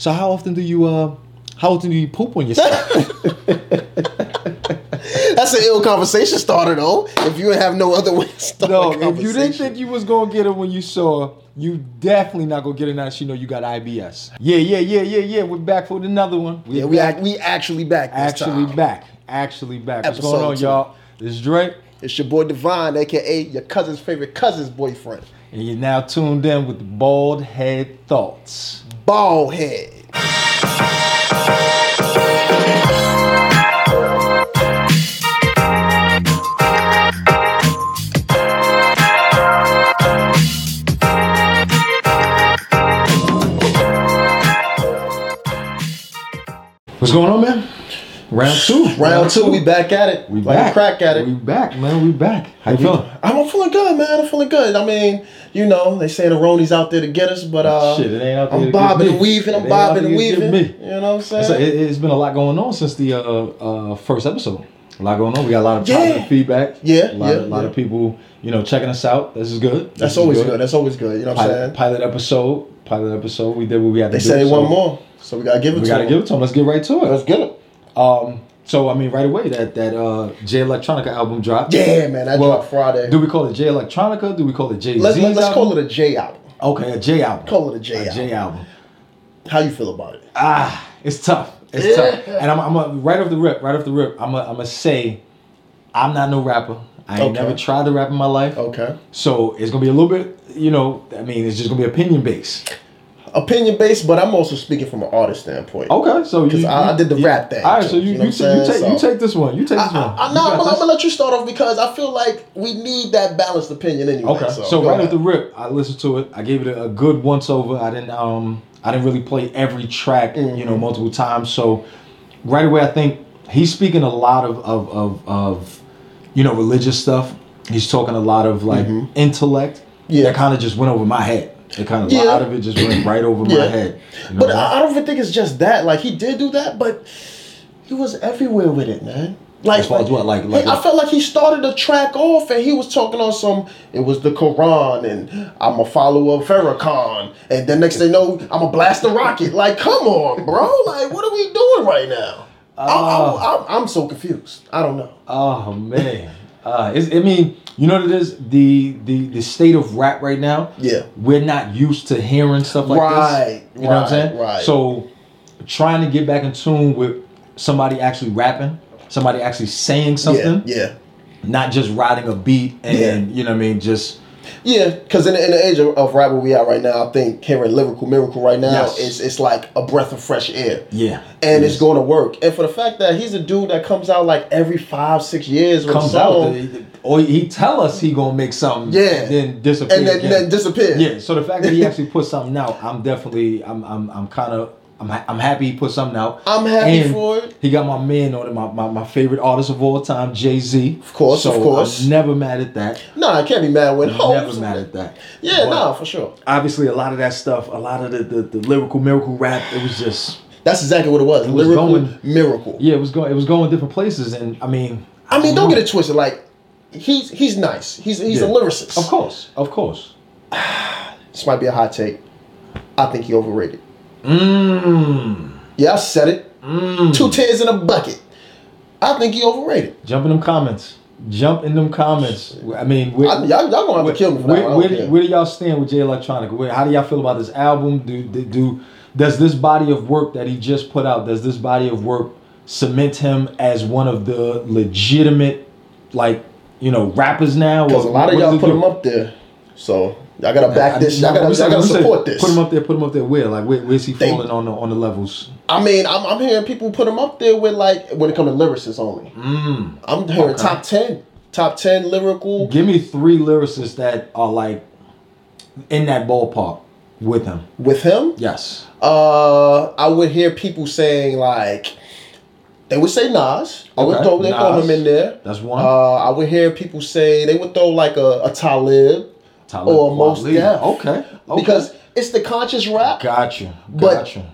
So how often do you uh how often do you poop on yourself? That's an ill conversation starter, though. If you have no other way to start no, if you didn't think you was gonna get it when you saw, you definitely not gonna get it now. She know you got IBS. Yeah, yeah, yeah, yeah, yeah. We're back for another one. We're yeah, we act, we actually back. Actually time. back. Actually back. What's Episode going on, two. y'all? This is Drake, It's your boy Divine, aka your cousin's favorite cousin's boyfriend, and you're now tuned in with bald head thoughts. Bald head. What's going on, man? Round two. Round two, we back at it. We like back. a crack at it. We back, man. We back. How you feeling? I'm feeling good, man. I'm feeling good. I mean, you know, they say the Ronies out there to get us, but uh, Shit, it ain't out there to I'm bobbing and weaving. I'm bobbing and weaving. me. You know what I'm saying? So it, it's been a lot going on since the uh, uh, first episode. A lot going on. We got a lot of Yeah. positive feedback. Yeah, a lot, yeah, of, lot yeah. of people, you know, checking us out. This is good. This That's is always good. That's always good. You know what I'm Pilot, saying? pilot episode. Pilot episode. We did what we had They to do. they said so want more, so we gotta give it to them. We to gotta them. give it to them. Let's get right to it. Let's get it. Um. So I mean, right away that that uh, Jay Electronica album dropped. Yeah, man. That Well, dropped Friday. Do we call it Jay Electronica? Do we call it Jay Z? let's let's, let's call it a J album. Okay, a J album. Call it a J A J album. album. How you feel about it? Ah, it's tough. It's Yeah. tough. And I'm, I'm a, right off the rip, right off the rip, I'm gonna I'm say I'm not no rapper. I ain't Okay. never tried to rap in my life. Okay. So it's gonna be a little bit, you know, I mean, it's just gonna be opinion based. Opinion based, but I'm also speaking from an artist standpoint. Okay, so you, 'Cause I- I did the you- rap thing, All right, so you you know you, what I'm ta- you saying? take you take this one. You take I, this one. I, I, no, I'm gonna- I'm gonna let you start off because I feel like we need that balanced opinion anyway. Okay, So, so, right ahead. off the rip, I listened to it. I gave it a, a good once over. I didn't um I didn't really play every track, you Mm-hmm. know, multiple times. So right away, I think he's speaking a lot of of of, of you know religious stuff. He's talking a lot of like intellect. Mm-hmm. Yeah. that kind of just went over my head. It kind of a lot of it just went right over Yeah. my head. You know But what I'm I, I don't even think it's just that. Like he did do that, but he was everywhere with it, man. Like, As far as what? Like- like Hey, I felt like he started the track off and he was talking on some. It was the Quran and I'm a follower of Farrakhan, and then next thing you know, I'm a blast a rocket. Like, come on, bro. Like, what are we doing right now? I, Ah. I, I'm, I'm so confused. I don't know. Oh man, uh, I mean, you know what it is the the the state of rap right now. Yeah. we're not used to hearing stuff like Right, this. You know what I'm right, saying? right. So, trying to get back in tune with somebody actually rapping, somebody actually saying something, Yeah, yeah. not just riding a beat and Yeah. you know what I mean, just Yeah, because in, the- in the age of, of rap where we are right now, I think hearing lyrical miracle right now Yes. is it's like a breath of fresh air. yeah, and It it's going to work. And for the fact that he's a dude that comes out like every five, six years with comes a out. the- Or he tell us he gonna make something, Yeah. and then disappear, and then, then disappear. Yeah, so the fact that he actually put something out, I'm definitely, I'm, I'm, I'm kind of, I'm, ha- I'm happy he put something out. I'm happy And for it. He got my man on it, my, my, my favorite artist of all time, Jay Z. Of course, so of course. I'm never mad at that. No, I can't be mad with hoes. Never mad at that. Yeah, But nah, for sure. Obviously, a lot of that stuff, a lot of the, the, the lyrical miracle rap, it was just, That's exactly what it was. It was Lyrical going- miracle. yeah, it was going, it was going different places, and I mean, I mean, don't get it twisted. Like, he's he's nice. He's he's a lyricist. Of course, of course. This might be a hot take. I think he overrated. Mmm. Yeah, I said it. Mmm. Two tears in a bucket. I think he overrated. Jump in them comments. Jump in them comments. I mean, where, I, y'all, y'all gonna have where, to kill me for where, that. don't where, where do y'all stand with Jay Electronica? Where, how do y'all feel about this album? Do, do do does this body of work that he just put out? Does this body of work cement him as one of the legitimate, like you know, rappers now? Because a lot of y'all put do? him up there. So y'all gotta back I- this. no, Y'all gotta, gotta support this. Put him up there. Put him up there. Where? Like, where, where's he They- falling on the on the levels? I mean, I'm, I'm hearing people put him up there with like when it comes to lyricists only. Mm. I'm hearing Okay. top ten, top ten lyrical. Give me three lyricists that are like in that ballpark with him. With him, Yes. uh, I would hear people saying like, they would say Nas. I would Okay, throw they throw Nas. him in there. That's one. Uh, I would hear people say they would throw like a, a Talib Talib or Mos Kweli. Def. Okay. okay. because it's the conscious rap. Gotcha. But- Gotcha.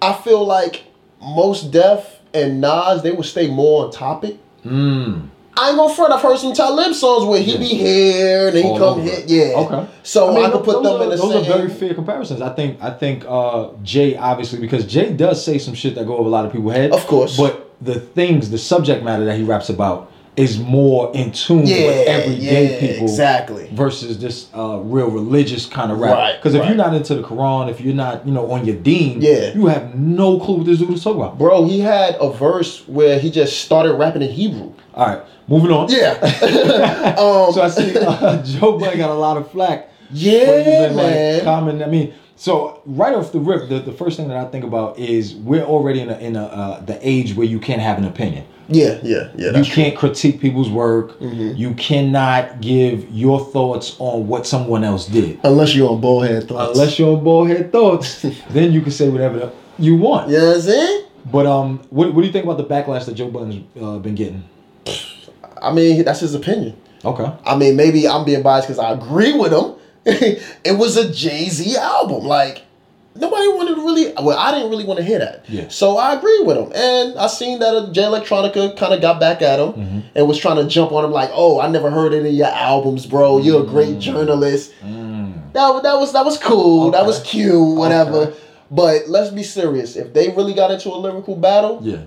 I feel like Mos Def and Nas they would stay more on topic. Mm. I ain't gonna front. I've heard some Talib songs where he Yeah. be here and then he come here. Yeah. Okay. So I, mean, could put them are, in the those same. Those are very fair comparisons. I think I think uh, Jay obviously because Jay does say some shit that go over a lot of people's head. Of course. But the things, the subject matter that he raps about is more in tune yeah, with everyday yeah, people Exactly. versus this uh, real religious kind of rap. Right, Because if right. you're not into the Quran, if you're not, you know, on your deen, Yeah. you have no clue what this dude is talking about. Bro, he had a verse where he just started rapping in Hebrew. All right, moving on. Yeah. um, So I see uh, Joe Budden got a lot of flack. yeah, man. Like, common. I mean, so right off the rip, the, the first thing that I think about is we're already in a, in a uh, the age where you can't have an opinion. yeah, yeah, yeah. You can't critique people's work. Mhm. You cannot give your thoughts on what someone else did. Unless you're on bald head thoughts. Unless you're on bald head thoughts, then you can say whatever the- you want. You know what I'm saying? But um, what, what do you think about the backlash that Joe Budden's uh, been getting? I mean, that's his opinion. Okay. I mean, maybe I'm being biased because I agree with him. it was a Jay Z album. Like, nobody wanted to really, well, I didn't really want to hear that. Yeah. So I agree with him. And I seen that uh, Jay Electronica kind of got back at him Mm-hmm. and was trying to jump on him like, oh, I never heard any of your albums, bro. You're a great journalist. Mm. That, that was that was cool. That was cute, whatever. Okay. But let's be serious. If they really got into a lyrical battle, Yeah.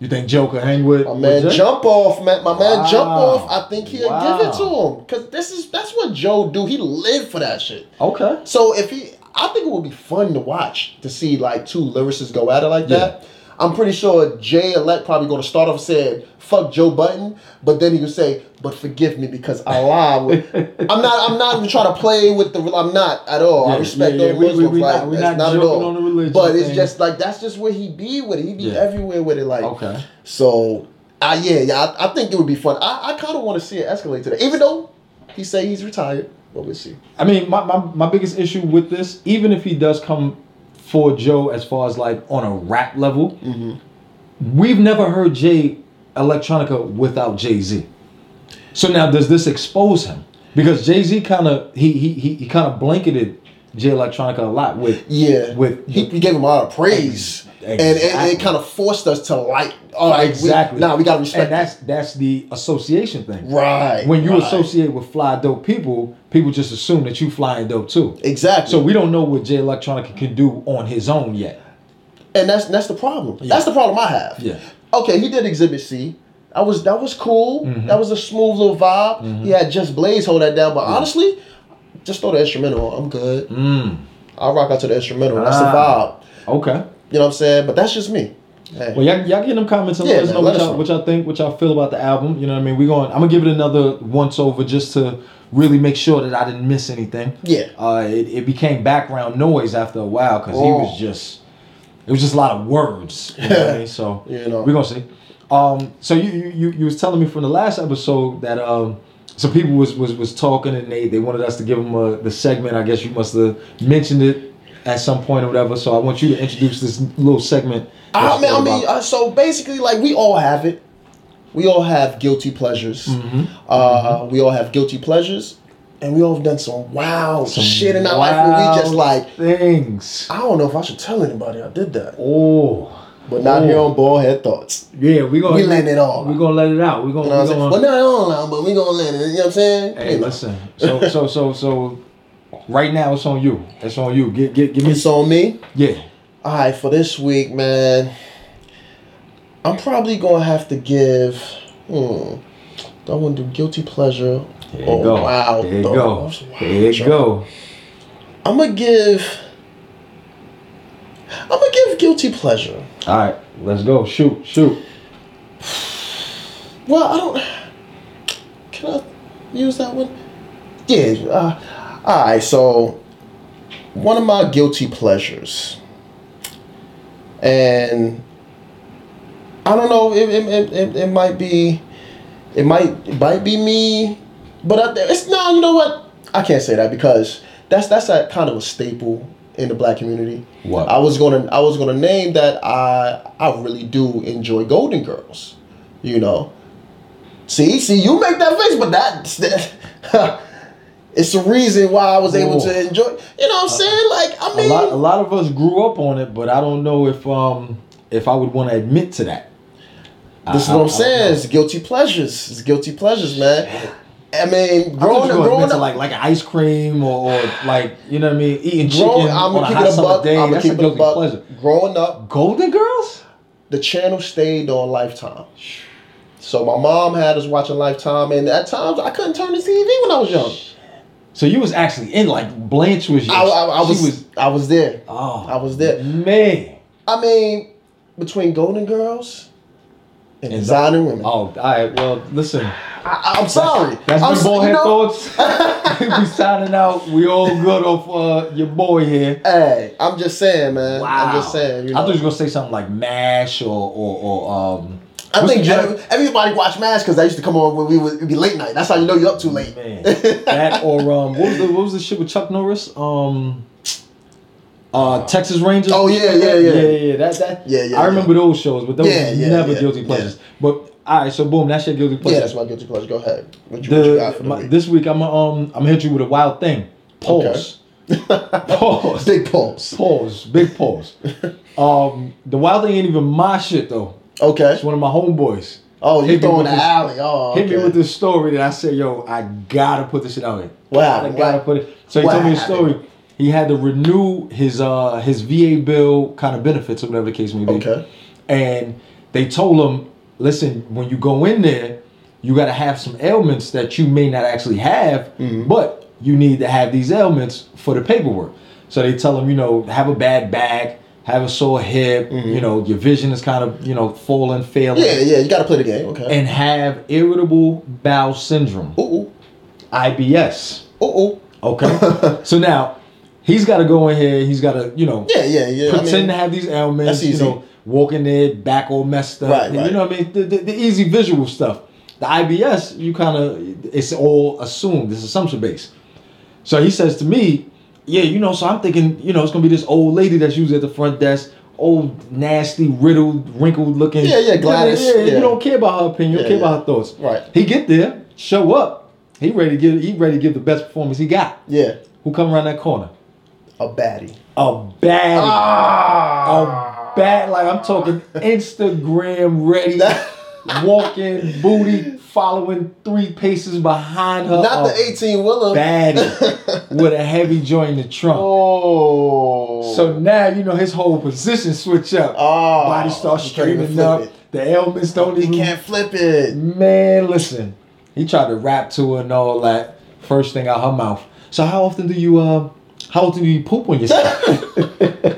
You think Joe could hang with? my man Jay? jump off, man. My man jump off. I think he'll give it to him because this is that's what Joe do. He lived for that shit. Okay. So if he, I think it would be fun to watch to see like two lyricists go at it like Yeah. that. I'm pretty sure Jay Elect probably going to start off saying "fuck Joe Budden," but then he would say, "But forgive me because Allah." Would, I'm not. I'm not even trying to play with the. I'm not at all. I respect yeah, yeah. those We- we- we like, not- we that's not not, at all. the but it's just like that's just where he be with it. He be Yeah. everywhere with it. Like Okay. so, uh, yeah, yeah, I, I think it would be fun. I, I kind of want to see it escalate today, even though he say he's retired. But we'll see. I mean, my, my, my biggest issue with this, even if he does come for Joe as far as like on a rap level, Mm-hmm. we've never heard Jay Electronica without Jay Z. So now, does this expose him? Because Jay Z kind of he he he, he kind of blanketed Jay Electronica a lot with Yeah, with he, he gave him a lot of praise, and it, it kind of forced us to like. All right, exactly. We, nah, we gotta respect. and that's that's the association thing. Right. When you right. associate with fly dope people, people just assume that you flying dope too. exactly. So we don't know what Jay Electronica can do on his own yet. and that's that's the problem. Yeah. That's the problem I have. Yeah. Okay, he did Exhibit C. That was that was cool. Mm-hmm. That was a smooth little vibe. He had Just Blaze hold that down, but honestly, just throw the instrumental on. I'm good. Mm. I'll rock out to the instrumental. That's Ah. the vibe. Okay. You know what I'm saying? But that's just me. Hey. Well, y'all, y'all get them comments and Yeah, let us know what y'all, what y'all think, what y'all feel about the album. You know what I mean? We're going. I'm gonna give it another once over just to really make sure that I didn't miss anything. Yeah. Uh, it, it became background noise after a while because he Oh. was just. It was just a lot of words. You know what I mean? So You know. we're gonna see. Um, so you, you you you was telling me from the last episode that um some people was was was talking and they they wanted us to give them a, the segment. I guess you must have mentioned it at some point or whatever. So I want you to introduce this little segment. I mean, I mean, uh, so basically, like we all have it. We all have guilty pleasures. Mm-hmm. Uh, We all have guilty pleasures, and we all have done some wild Some shit in our life where we just like, things. I don't know if I should tell anybody I did that, Oh, but not Oh. here on Bald Head Thoughts. yeah, we gonna We letting it all. We gonna let it out. We You gonna. know what I'm we gonna Well, not all now, but we gonna let it. You know what I'm saying? hey, You know. listen. So so so so. Right now, it's on you. It's on you. Get get give me. It's on me. Yeah. All right, for this week, man, I'm probably gonna have to give. Hmm. Do I want to do guilty pleasure? There you Oh, go. wow, There you go. There you go. I'm gonna give. I'm gonna give guilty pleasure. All right, let's go. Shoot, shoot. Well, I don't. Can I use that one? Yeah. Uh, all right. So, one of my guilty pleasures, and I don't know. It it, it, it, might be, it might it might be me, but I, it's no. You know what? I can't say that because that's that's a kind of a staple in the black community. What? I was gonna I was gonna name that I I really do enjoy Golden Girls. You know. See, see, you make that face, but that's that. it's the reason why I was able to enjoy. You know what I'm saying? Like I a mean, a lot, a lot of us grew up on it, but I don't know if um if I would want to admit to that. This is what I- I'm saying. It's guilty pleasures. It's guilty pleasures, man. I mean, I growing, you growing up, like like ice cream or, or like you know what I mean, eating chicken I'm on a hot it a summer buck. day. I'm gonna That's a keep it a guilty buck. pleasure. Growing up, Golden Girls? the channel stayed on Lifetime. So my mom had us watching Lifetime, and at times I couldn't turn the TV when I was young. So you was actually in like Blanche was. Your, I, I, I she was, I was there. Oh, I was there. Man. I mean, between Golden Girls and And- Designing Women, Oh, all right. Well, listen. I, I'm sorry. That's I'm been Bullhead you know- Thoughts. we signing out. We all good off uh, your boy here. Hey, I'm just saying, man. Wow. I'm just saying. You know? I thought you were gonna say something like MASH or or, or um. I what's think the every- everybody watched MASH because that used to come on when we would be late night. That's how you know you're up too late. Man, that or um, what was the what was the shit with Chuck Norris? Um, uh, Texas Rangers. Oh, yeah, yeah, yeah. yeah, yeah. That that. Yeah, yeah, I remember those shows, but those Yeah, yeah, never yeah, guilty yeah. pleasures. But all right, so boom, that's your guilty pleasure. yeah, that's my guilty pleasure. Go ahead. What you, what you got for the my, week? this week I'm um I'm hit you with a wild thing. Pause. Pause. Big pulse. Pause. Big pause. um, the wild thing ain't even my shit though. Okay. It's one of my homeboys. Oh, you throwing the alley. Oh, okay. Hit me with this story that I said, yo, I gotta put this shit out here. What I gotta put it. So he told me a story. He had to renew his uh his VA bill kind of benefits or whatever the case may be. Okay. And they told him, listen, when you go in there, you gotta have some ailments that you may not actually have, Mm-hmm. but you need to have these ailments for the paperwork. So they tell him, you know, have a bad back, have a sore hip, you know, your vision is kind of, you know, falling, failing. Mm-hmm. Yeah, yeah. You got to play the game. Okay. And have irritable bowel syndrome. ooh, IBS. ooh, ooh. Okay. so now he's got to go in here. He's got to, you know, Yeah, yeah, yeah. I pretend mean, to have these ailments. You know, walk in there, back all messed up. Right, You right. know what I mean? The, the, the easy visual stuff. The IBS, you kind of, it's all assumed. It's assumption based. So he says to me, yeah, you know, so I'm thinking, you know, it's gonna be this old lady that's usually at the front desk, old, nasty, riddled, wrinkled looking. Yeah, yeah, Gladys, Yeah, yeah. You don't care about her opinion. You Yeah, don't care yeah. about her thoughts. Right. He get there, show up. He ready to give. He ready to give the best performance he got. yeah. Who come around that corner? A baddie. A bad, Ah. a bad. Like I'm talking Instagram ready, walking booty, following three paces behind her. Not the 18 wheeler. baddie with a heavy joint in the trunk. Oh. So now you know his whole position switch up. Oh. Body starts He straightening up. it. The ailments don't He even. can't flip it. Man, listen. He tried to rap to her and all that. First thing out her mouth. So how often do you uh? How often do you poop on yourself?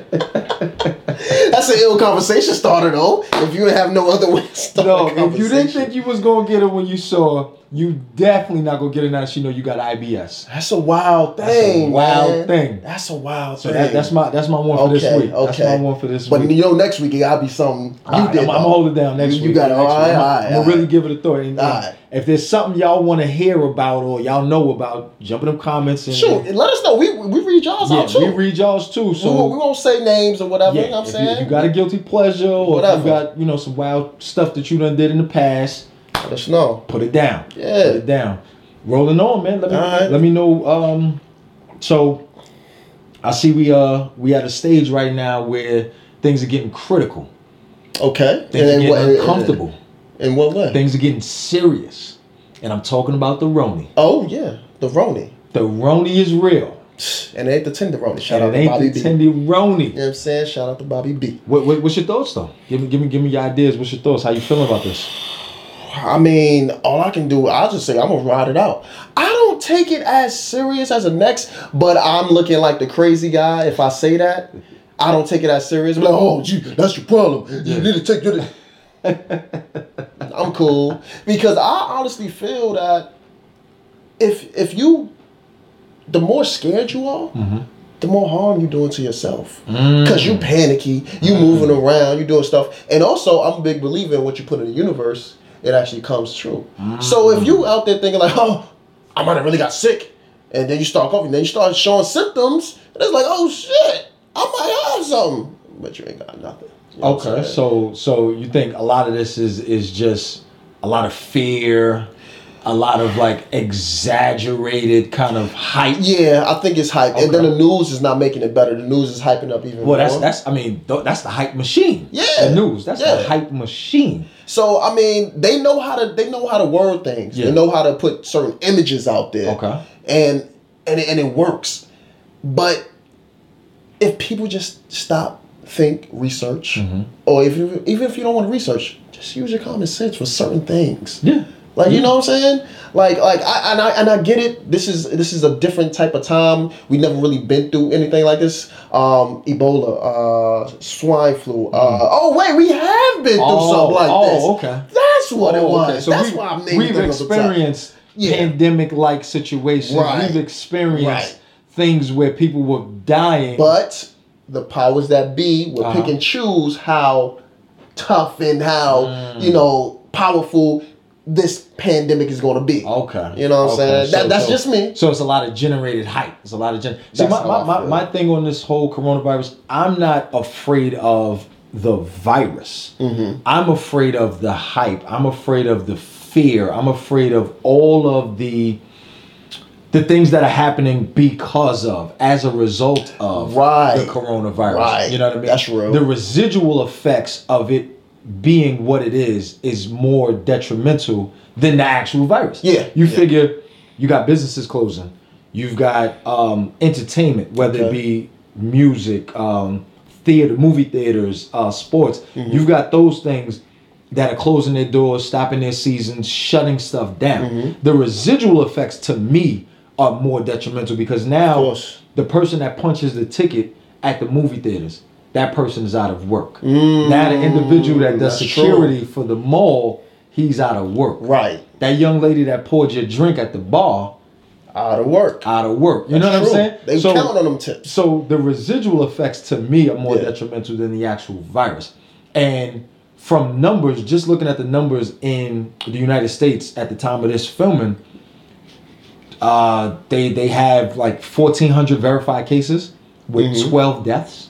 An ill conversation starter, though. If you have no other way to start no, if you didn't think you was gonna get it when you saw you definitely not gonna get her now. that She know you got IBS. That's a wild That's a thing. wild man. thing. That's a wild So thing. that, that's my that's my one for this week. Okay. That's okay. my one for this But week. But you know, next week it gotta be something you right, did. I'm, I'm gonna hold it down next You- week. You got it. All I'm, all gonna- I'm gonna all really give it a thought. And, right. If there's something y'all want to hear about or y'all know about, jump in them comments and Shoot, and let us know. We we read y'all's yeah, out too. we read y'all's too. we, So won't, we won't say names or whatever. yeah, you know what I'm if, saying? you, if you got a guilty pleasure or Whatever. you got you know some wild stuff that you done did in the past, let us know. put it down. Yeah. Put it down. Rolling on, man. Let me All right. let me know. Um, so I see we uh we at a stage right now where things are getting critical. Okay. Things are in getting what, uncomfortable. In what way? Things are getting serious. And I'm talking about the Roni. Oh yeah, the Roni, The Roni is real. and it ain't the Tenderoni. Shout out and to it Bobby ain't B. the Tendy Roni. You know what I'm saying? Shout out to Bobby B. What, what, what's your thoughts though? Give me, give me, give me your ideas. What's your thoughts? How you feeling about this? I mean, all I can do, I'll just say I'm gonna ride it out. I don't take it as serious as a next, but I'm looking like the crazy guy if I say that. I don't take it as serious. I'm like, oh, gee, that's your problem. You need to take. I'm cool because I honestly feel that if if you, the more scared you are, mm-hmm. the more harm you're doing to yourself. Mm. Because you panicky, you mm-hmm. moving around, you doing stuff. And also, I'm a big believer in what you put in the universe, it actually comes true. So if you mm. out there thinking like, oh, I might have really got sick, and then you start coughing, then you start showing symptoms, and it's like, oh shit, I might have something. But you ain't got nothing. You know Okay, so so you think a lot of this is is just a lot of fear. a lot of like exaggerated kind of hype. Yeah, I think it's hype, and then the news is not making it better. The news is hyping up even more. Well, more. that's that's I mean th- that's the hype machine. Yeah. the news. That's Yeah. the hype machine. So I mean, they know how to they know how to word things. Yeah. They know how to put certain images out there. Okay. And and it, and it works. But if people just stop, think, research, Mm-hmm. or if you, even if you don't want to research, just use your common sense for certain things. Yeah. Like you know what I'm saying? Like like I and I and I get it. This is this is a different type of time. We never really been through anything like this. Um, Ebola, uh, swine flu. Uh, oh wait, we have been through Oh, something like this. oh, this. okay. That's what it Oh, was. okay. So That's we, why I'm naming we've things off the top. experienced Yeah. pandemic-like situations. Right. We've experienced Right. things where people were dying. But the powers that be will pick Uh-huh. and choose how tough and how Mm. you know powerful this pandemic is going to be. okay, You know what I'm saying? That- that's just me. So it's a lot of generated hype. It's a lot of gen. See, my, my, my, my thing on this whole coronavirus, I'm not afraid of the virus. Mm-hmm. I'm afraid of the hype. I'm afraid of the fear. I'm afraid of all of the the things that are happening because of, as a result of Right. the coronavirus. Right. You know what I mean? That's real. The residual effects of it being what it is is more detrimental than the actual virus. Yeah. You Yeah. figure you got businesses closing. You've got um, entertainment, whether it be music, um, theater, movie theaters, uh, sports. Mm-hmm. You've got those things that are closing their doors, stopping their seasons, shutting stuff down. Mm-hmm. The residual effects to me are more detrimental because now the person that punches the ticket at the movie theaters, that person is out of work. now the individual that does Mm, security for the mall, he's out of work. Right. That young lady that poured your drink at the bar, Out of work. out of work. You know That's what I'm saying? They so, count on them tips. so the residual effects to me are more Yeah. detrimental than the actual virus. And from numbers, just looking at the numbers in the United States at the time of this filming, uh, they they have like 1,400 verified cases with Mm-hmm. 12 deaths.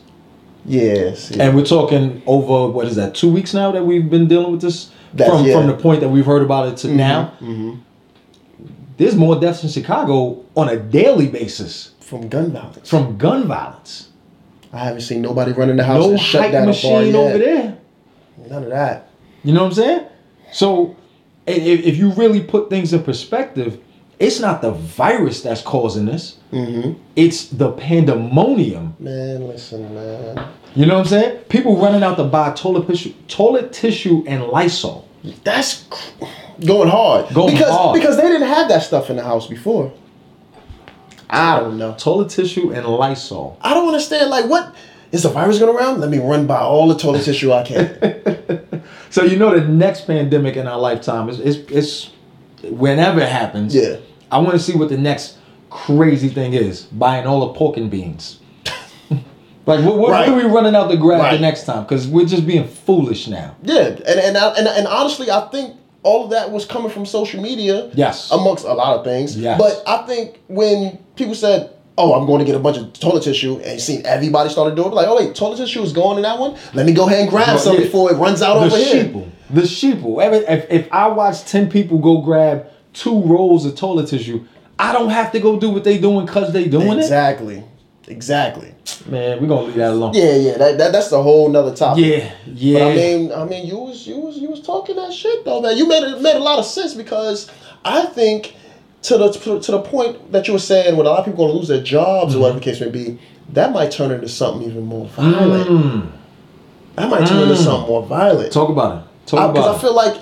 Yes. And we're talking over what is that? Two weeks now that we've been dealing with this That's- from yeah. from the point that we've heard about it to now. hmm There's more deaths in Chicago on a daily basis From gun violence. from gun violence. I haven't seen nobody run in the house No and shut down machine over there. None of that. You know what I'm saying? So, if, if you really put things in perspective, it's not the virus that's causing this. Mm-hmm. It's the pandemonium. Man, listen, man. You know what I'm saying? People running out to buy toilet tissue, toilet tissue and Lysol. That's cr- going hard. Going because, hard. Because they didn't have that stuff in the house before. I don't know. Toilet tissue and Lysol. I don't understand. Like, what is the virus going around? Let me run by all the toilet tissue I can. So you know the next pandemic in our lifetime is is, is whenever it happens. Yeah. I want to see what the next crazy thing is. Buying all the pork and beans. Like what, what, Right. are we running out the grab the next time? Because we're just being foolish now. yeah, and and, I, and and honestly, I think all of that was coming from social media. Yes. amongst a lot of things. Yes. But I think when people said, "Oh, I'm going to get a bunch of toilet tissue," and you seen everybody started doing it, like, "Oh wait, toilet tissue is going in that one. Let me go ahead and grab some yeah. before it runs out the over here." The sheeple. The sheeple. Every, if, if I watch 10 people go grab two rolls of toilet tissue, I don't have to go do what they doing because they doing Exactly. Exactly. It. Man, we're going to leave that alone. Yeah, yeah. That, that that's the whole nother topic. Yeah, yeah. But I mean, I mean, you was you was you was talking that shit though, man. You made it made a lot of sense because I think to the to the point that you were saying when a lot of people gonna lose their jobs or whatever the case may be, that might turn into something even more violent. Mm. That might turn into Mm. something more violent. Talk about it. Talk about it. Because I, about feel like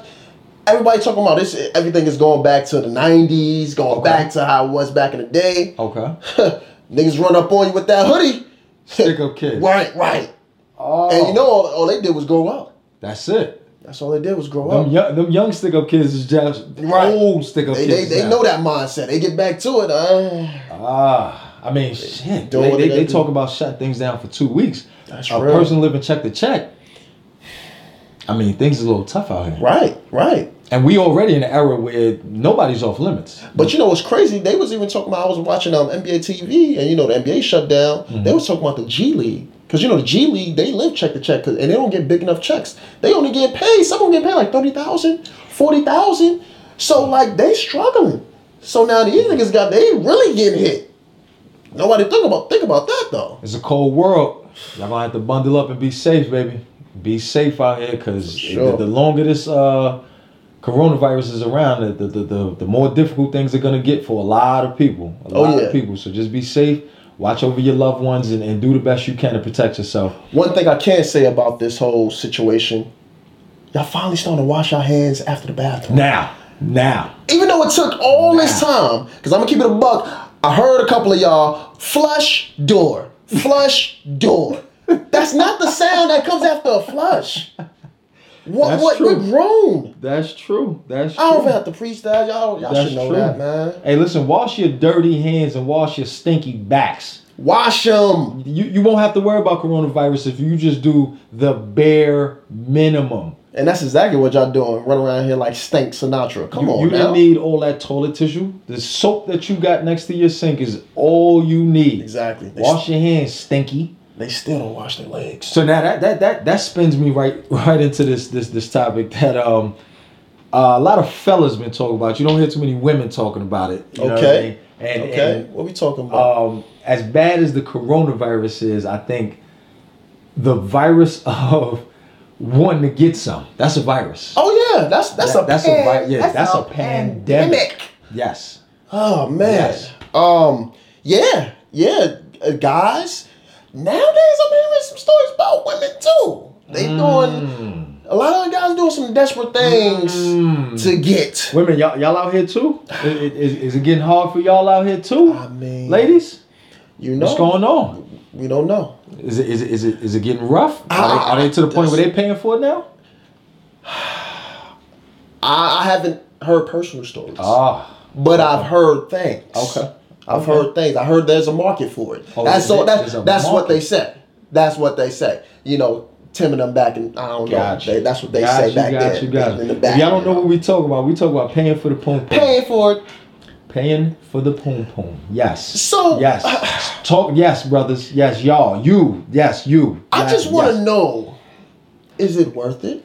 everybody talking about this, everything is going back to the '90s, going Okay. back to how it was back in the day. Okay. Niggas run up on you with that hoodie. Stick up kids. right, right. Oh, And you know, all, all they did was grow up. that's it. That's all they did was grow Them up. young, them young stick up kids is just Right. old stick up They, they, kids. they now. know that mindset. They get back to it. Uh, Ah, I mean, shit. doing They, they, they they talk about shut things down for two weeks. That's a real. person living check to check. I mean, things are a little tough out here. right, right. And we already in an era where nobody's off limits. But you know what's crazy? They was even talking about. I was watching um NBA TV, and you know the NBA shut down. Mm-hmm. They was talking about the G League because you know the G League they live check to check, 'cause- and they don't get big enough checks. They only get paid. Some of them get paid like 30,000, 40,000. So like they struggling. So now these niggas got they really getting hit. Nobody think about think about that though. It's a cold world. Y'all gonna have to bundle up and be safe, baby. Be safe out here, cause Sure. the, the longer this uh, coronavirus is around, the, the the the more difficult things are gonna get for a lot of people. A Oh, lot yeah. of people. So just be safe. Watch over your loved ones and, and do the best you can to protect yourself. One thing I can say about this whole situation, y'all finally starting to wash your hands after the bathroom. Now, now. Even though it took all this time, because I'm gonna keep it a buck, I heard a couple of y'all flush door, flush door. That's not the sound that comes after a flush. What? That's what? true. That's true. That's true. I don't even have to preach that. Y'all, y'all That's should know true. that, man. Hey, listen, wash your dirty hands and wash your stinky backs. Wash them. You, you won't have to worry about coronavirus if you just do the bare minimum. And that's exactly what y'all doing. Running around here like Stank Sinatra. Come you on you now. didn't need all that toilet tissue. The soap that you got next to your sink is all you need. exactly. Wash your hands, stinky. They still don't wash their legs. So now that that that that spins me right right into this this this topic that um uh, a lot of fellas been talking about. You don't hear too many women talking about it. what I Okay. mean? And, okay. and what we talking about? um, as bad as the coronavirus is, I think the virus of wanting to get some. That's a virus. oh yeah, that's that's That- a that's a vi- yeah, that's a pandemic. Yes. Oh man. Yes. Um. Yeah. Yeah. Uh, guys. Nowadays, I'm hearing some stories about women too. They doing a lot of guys doing some desperate things Mm. to get. Women, y'all, y'all out here too? I- i- Is, is it getting hard for y'all out here too? I mean, Ladies, you know, what's going on? we don't know. Is it is it is it is it getting rough? Are, Ah, they, are they to the point where they paying for it now? I, I haven't heard personal stories, Ah, but I've heard things. Okay. I've Okay. heard things. I heard there's a market for it. Oh, that's there- all. there's That, a that's what they say. That's what they say. You know, Tim and them back in. I don't know. They, that's what they got say you, back got there. You, got in the back. If y'all don't know what we talk about, we talk about paying for the poom paying for it. Paying for the poom poom. Yes. So- yes. Uh, talk. Yes, brothers. Yes, y'all. You. Yes, you. I Yes, just want to yes. know: is it worth it?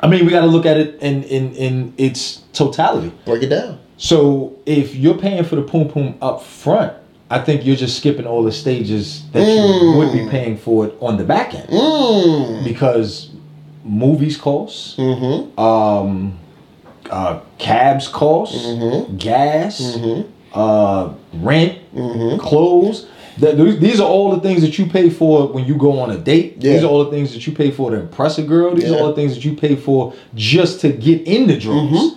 I mean, we got to look at it in in in its totality. Break it down. So if you're paying for the poom poom up front, I think you're just skipping all the stages that you Mm. would be paying for it on the back end Mm. because movies cost, Mm-hmm. um, uh, cabs cost, Mhm. gas, Mhm. uh, rent, Mhm. clothes. Th- th- these are all the things that you pay for when you go on a date. These are all the things that you pay for to impress a girl. These Yeah. are all the things that you pay for just to get in the drawers.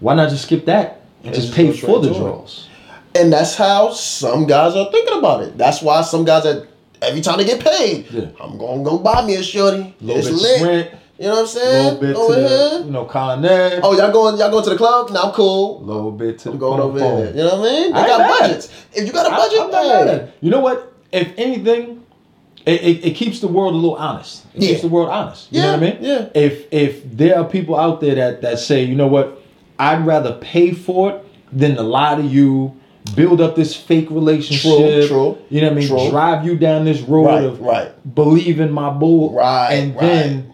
Why not just skip that and And just just pay for the to it. And that's how some guys are thinking about it. That's why some guys that every time they get paid, Yeah. I'm gonna go buy me a shorty. Little it's bit lit. to rent, You know what I'm saying? little bit over to the, you know, Con Ed, Oh, y'all going? Y'all going to the club? Nah, I'm cool. little bit to I'm going over there. You know what I mean? They I got budgets. If you got a budget, I'm not mad at hey. You know what? If anything, it, it, it keeps the world a little honest. It Yeah. keeps the world honest. You know what I mean? yeah. If if there are people out there that that say, you know what, I'd rather pay for it than to lie to you, build up this fake relationship. true. You know what I mean? True. Drive you down this road Right, of right. believe in my bull. Right, And right. then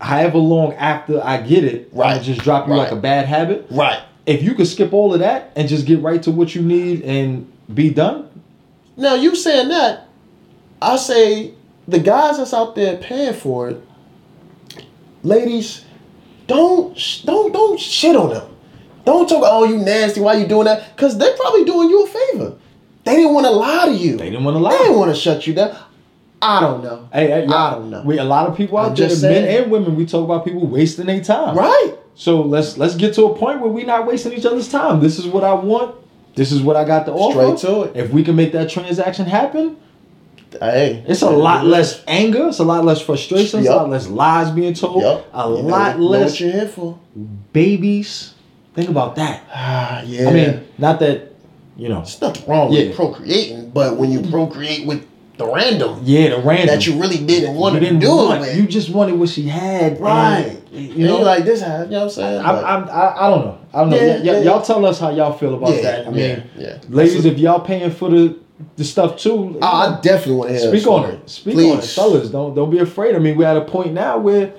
however long after I get it, Right, right. just drop you like a bad habit. Right. If you could skip all of that and just get right to what you need and be done, Now you saying that, I say the guys that's out there paying for it, ladies, don't don't don't shit on them. Don't talk. Oh, you nasty. Why you doing that? Because they're probably doing you a favor. They didn't want to lie to you. they didn't want to lie. They didn't want to shut you down. I don't know. Hey, hey, I don't know. We a lot of people out there, men and women. We talk about people wasting their time. Right. So let's let's get to a point where we're not wasting each other's time. This is what I want. This is what I got to offer. Straight to it. If we can make that transaction happen, Hey. it's a lot less anger. It's a lot less frustration. It's a lot less lies being told. Yup. A You lot know less what you're here for. babies. Think about that. Ah, yeah. I mean, not that you know. there's nothing wrong Yeah. with procreating, but when you procreate with the random Yeah, the random that you really didn't want you to didn't do want. it with, You just wanted what she had. and, right? you know, like this, you know what I'm saying? I'm, I'm, I, I don't know. I don't know. Yeah, Y- yeah. y'all tell us how y'all feel about that. I mean, yeah. ladies, if y'all paying for the the stuff too, Oh, I definitely want to hear. speak on it. Speak Please. on it, fellas. Don't don't be afraid. I mean, we're at a point now where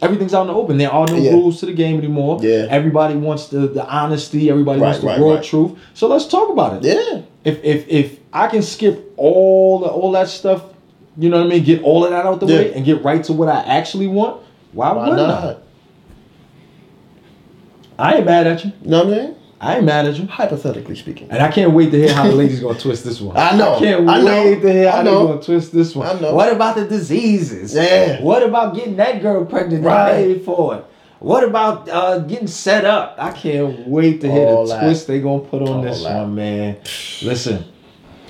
everything's out in the open. There are no Yeah. rules to the game anymore. Yeah. Everybody wants the, the honesty. Everybody wants the right, raw right. truth. So let's talk about it. Yeah. If if if I can skip all the, all that stuff, you know what I mean, get all of that out the Yeah. way and get right to what I actually want. Why, Why wouldn't not? I? I ain't mad at you. You know what I'm saying? I ain't mad at you. Hypothetically speaking. And I can't wait to hear how the ladies gonna twist this one. I know. I can't I know. wait to hear I how know. they're gonna twist this one. I know. What about the diseases? Yeah. What about getting that girl pregnant Right. and paid for it? What about uh, getting set up? I can't wait to hear All the that. twist they gonna put on All this that. one, man. Listen,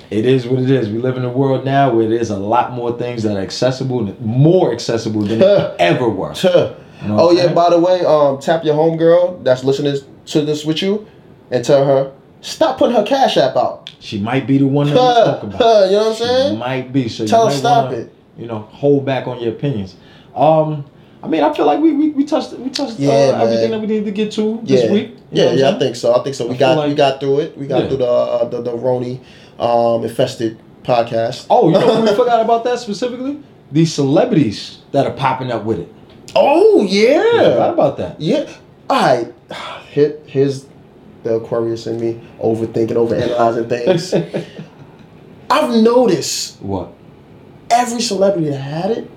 it is what it is. We live in a world now where there's a lot more things that are accessible, more accessible than ever were. You know oh yeah, by the way, um, tap your homegirl that's listening to this with you, and tell her stop putting her cash app out. She might be the one that we Huh, talk about. huh, you know what I'm She saying? might be. So Tell you her stop wanna, it. You know, hold back on your opinions. Um, I mean, I feel like we we, we touched we touched Yeah, uh, everything that we needed to get to this Yeah, week. Yeah, yeah. I think so. I think so. We I got we got through it. We got Yeah. through the uh, the the Roni um, infested podcast. Oh, you know we forgot about that specifically? These celebrities that are popping up with it. Oh We forgot yeah, about that. yeah. All right, Here, here's the Aquarius in me overthinking, overanalyzing things. I've noticed What? every celebrity that had it,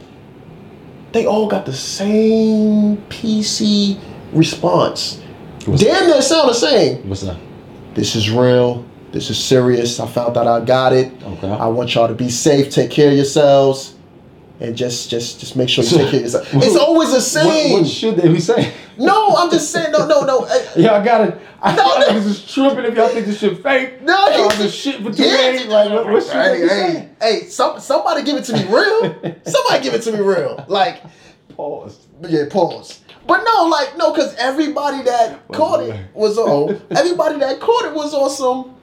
they all got the same PC response. What's, Damn near sound the same. what's that? This is real. This is serious. I found out I got it. Okay. I want y'all to be safe. Take care of yourselves, and just, just, just make sure you So- take care of yourself. It's always the What, same. what should they be saying? No, I'm just saying. No, no, no. eh, Y'all got it. I No, y'all no. niggas is tripping if y'all think this shit fake. No, y'all he- just shit for two Yeah. days. Like, what, what should they Hey, be hey, saying? hey! Some, somebody give it to me real. somebody give it to me real. Like, Pause. yeah, pause. But no, like, no, because everybody that What's caught the it was on. everybody that caught it was on some.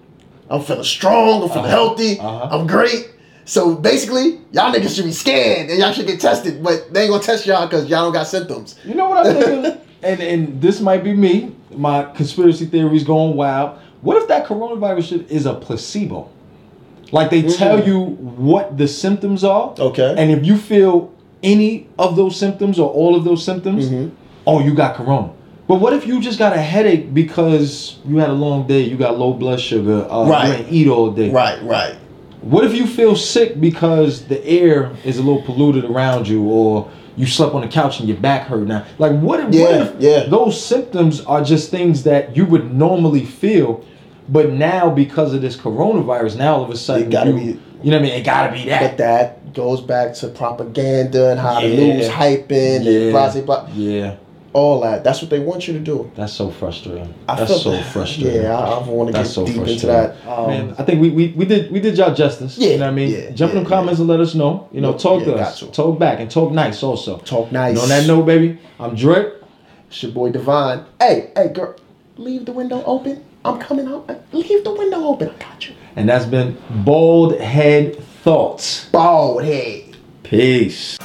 I'm feeling strong. I'm feeling Uh-huh. healthy. Uh-huh. I'm great. So basically, y'all niggas should be scanned and y'all should get tested, but they ain't gonna test y'all because y'all don't got symptoms. You know what I'm thinking? And and this might be me. My conspiracy theories going wild. What if that coronavirus shit is a placebo? Like they tell Mm. you what the symptoms are, Okay. and if you feel any of those symptoms or all of those symptoms, Mhm. oh, you got corona. But what if you just got a headache because you had a long day, you got low blood sugar, uh, Right. you ain't eat all day? Right, right. What if you feel sick because the air is a little polluted around you, or you slept on the couch and your back hurt now? Like, what if, what Yeah, if yeah. those symptoms are just things that you would normally feel, but now because of this coronavirus, now all of a sudden, It gotta you, be- you know what I mean? It gotta be that. But that goes back to propaganda and how the Yeah. news hyping Yeah. and blah, blah, blah. yeah, All that. That's what they want you to do. that's so frustrating. I that's feel- so frustrating. Yeah, I, I want to get so deep into that. Um, Man, I think we, we, we did we did y'all justice. Yeah, you know what I mean. yeah, Jump in the comments and let us know. You know, Yeah, talk yeah, to us, to. talk back, and talk nice also. talk nice. And on that note, baby, I'm Drake. It's your boy Divine. Hey, hey, girl, leave the window open. I'm coming out. Leave the window open. I got you. And that's been Bald Head Thoughts. Bald head. Peace.